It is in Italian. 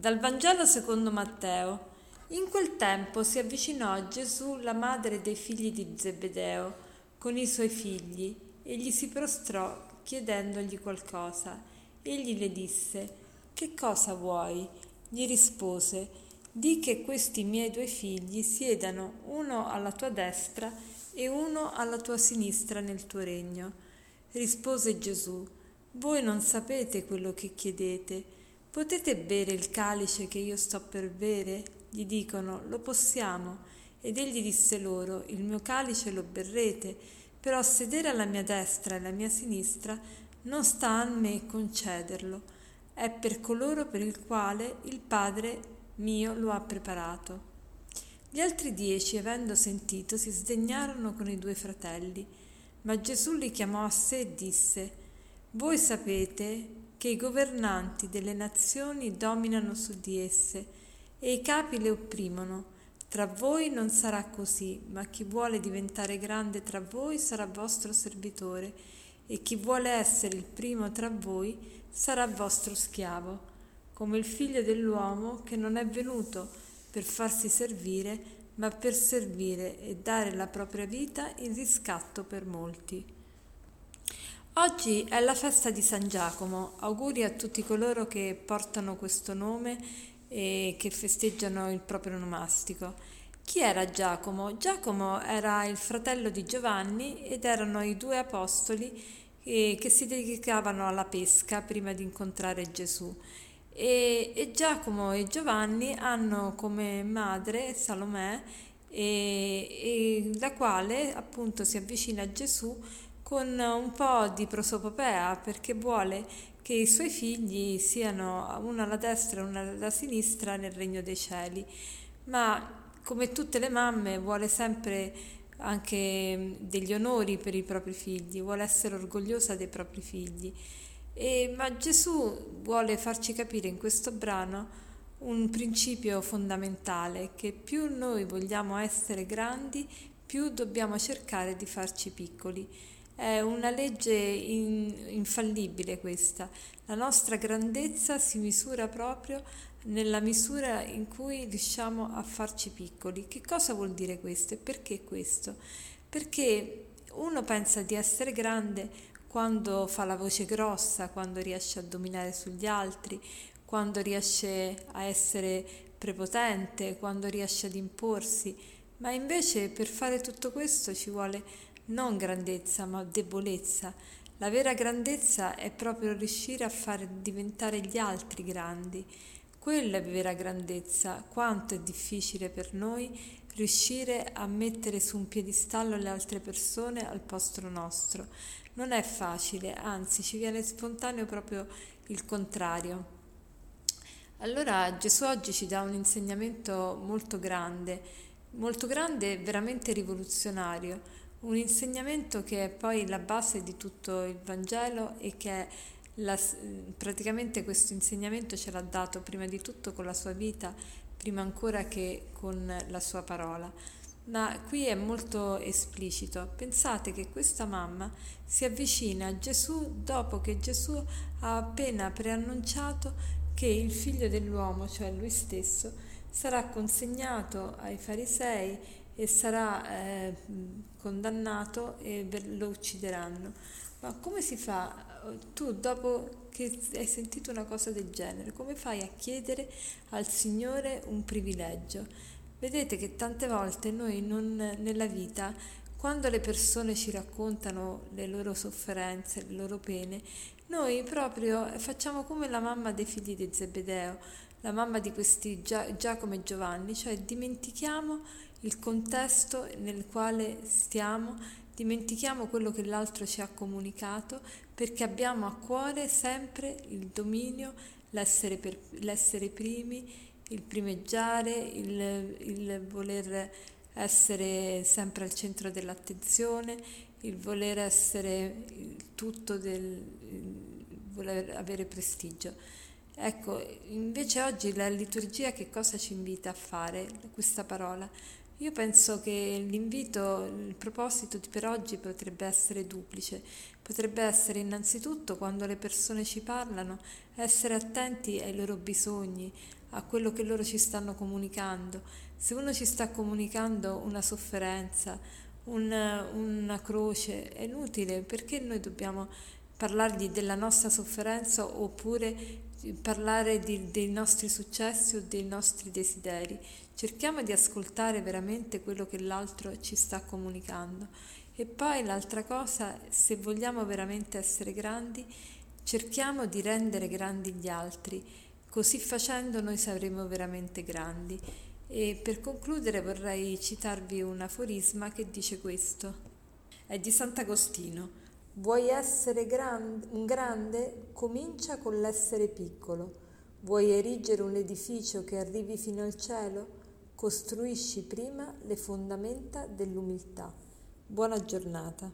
Dal Vangelo secondo Matteo. In quel tempo si avvicinò a Gesù la madre dei figli di Zebedeo con i suoi figli e gli si prostrò chiedendogli qualcosa. Egli le disse: Che cosa vuoi? Gli rispose: Di che questi miei due figli siedano uno alla tua destra e uno alla tua sinistra nel tuo regno. Rispose Gesù: Voi non sapete quello che chiedete. Potete bere il calice che io sto per bere? Gli dicono, lo possiamo. Ed egli disse loro, il mio calice lo berrete, però sedere alla mia destra e alla mia sinistra non sta a me concederlo, è per coloro per il quale il Padre mio lo ha preparato. Gli altri dieci, avendo sentito, si sdegnarono con i due fratelli, ma Gesù li chiamò a sé e disse, Voi sapete che i governanti delle nazioni dominano su di esse e i capi le opprimono. Tra voi non sarà così, ma chi vuole diventare grande tra voi sarà vostro servitore e chi vuole essere il primo tra voi sarà vostro schiavo, come il figlio dell'uomo che non è venuto per farsi servire, ma per servire e dare la propria vita in riscatto per molti. Oggi è la festa di San Giacomo, auguri a tutti coloro che portano questo nome e che festeggiano il proprio nomastico. Chi era Giacomo? Giacomo era il fratello di Giovanni ed erano i due apostoli che si dedicavano alla pesca prima di incontrare Gesù. E, e Giacomo e Giovanni hanno come madre Salomè, e, e la quale appunto si avvicina a Gesù con un po' di prosopopea perché vuole che i suoi figli siano uno alla destra e uno alla sinistra nel regno dei cieli. Ma come tutte le mamme vuole sempre anche degli onori per i propri figli, vuole essere orgogliosa dei propri figli. E, ma Gesù vuole farci capire in questo brano un principio fondamentale, che più noi vogliamo essere grandi, più dobbiamo cercare di farci piccoli. È una legge in, infallibile questa. La nostra grandezza si misura proprio nella misura in cui riusciamo a farci piccoli. Che cosa vuol dire questo e perché questo? Perché uno pensa di essere grande quando fa la voce grossa, quando riesce a dominare sugli altri, quando riesce a essere prepotente, quando riesce ad imporsi, ma invece per fare tutto questo ci vuole non grandezza, ma debolezza. La vera grandezza è proprio riuscire a fare diventare gli altri grandi. Quella è vera grandezza. Quanto è difficile per noi riuscire a mettere su un piedistallo le altre persone al posto nostro. Non è facile, anzi ci viene spontaneo proprio il contrario. Allora Gesù oggi ci dà un insegnamento molto grande, molto grande e veramente rivoluzionario un insegnamento che è poi la base di tutto il Vangelo e che la, praticamente questo insegnamento ce l'ha dato prima di tutto con la sua vita, prima ancora che con la sua parola. Ma qui è molto esplicito. Pensate che questa mamma si avvicina a Gesù dopo che Gesù ha appena preannunciato che il figlio dell'uomo, cioè lui stesso, sarà consegnato ai farisei e sarà eh, condannato e lo uccideranno. Ma come si fa? Tu dopo che hai sentito una cosa del genere, come fai a chiedere al Signore un privilegio? Vedete che tante volte noi non, nella vita, quando le persone ci raccontano le loro sofferenze, le loro pene, noi proprio facciamo come la mamma dei figli di Zebedeo, la mamma di questi Giacomo e Giovanni, cioè dimentichiamo il contesto nel quale stiamo, dimentichiamo quello che l'altro ci ha comunicato perché abbiamo a cuore sempre il dominio, l'essere, per, l'essere primi, il primeggiare, il, il voler essere sempre al centro dell'attenzione, il voler essere il tutto del il voler avere prestigio. Ecco, invece oggi la liturgia che cosa ci invita a fare? Questa parola io penso che l'invito, il proposito per oggi potrebbe essere duplice. Potrebbe essere innanzitutto quando le persone ci parlano, essere attenti ai loro bisogni, a quello che loro ci stanno comunicando. Se uno ci sta comunicando una sofferenza, un, una croce, è inutile perché noi dobbiamo parlargli della nostra sofferenza oppure parlare di, dei nostri successi o dei nostri desideri. Cerchiamo di ascoltare veramente quello che l'altro ci sta comunicando. E poi l'altra cosa, se vogliamo veramente essere grandi, cerchiamo di rendere grandi gli altri. Così facendo noi saremo veramente grandi. E per concludere vorrei citarvi un aforisma che dice questo. È di Sant'Agostino. Vuoi essere gran- un grande? Comincia con l'essere piccolo. Vuoi erigere un edificio che arrivi fino al cielo? Costruisci prima le fondamenta dell'umiltà. Buona giornata.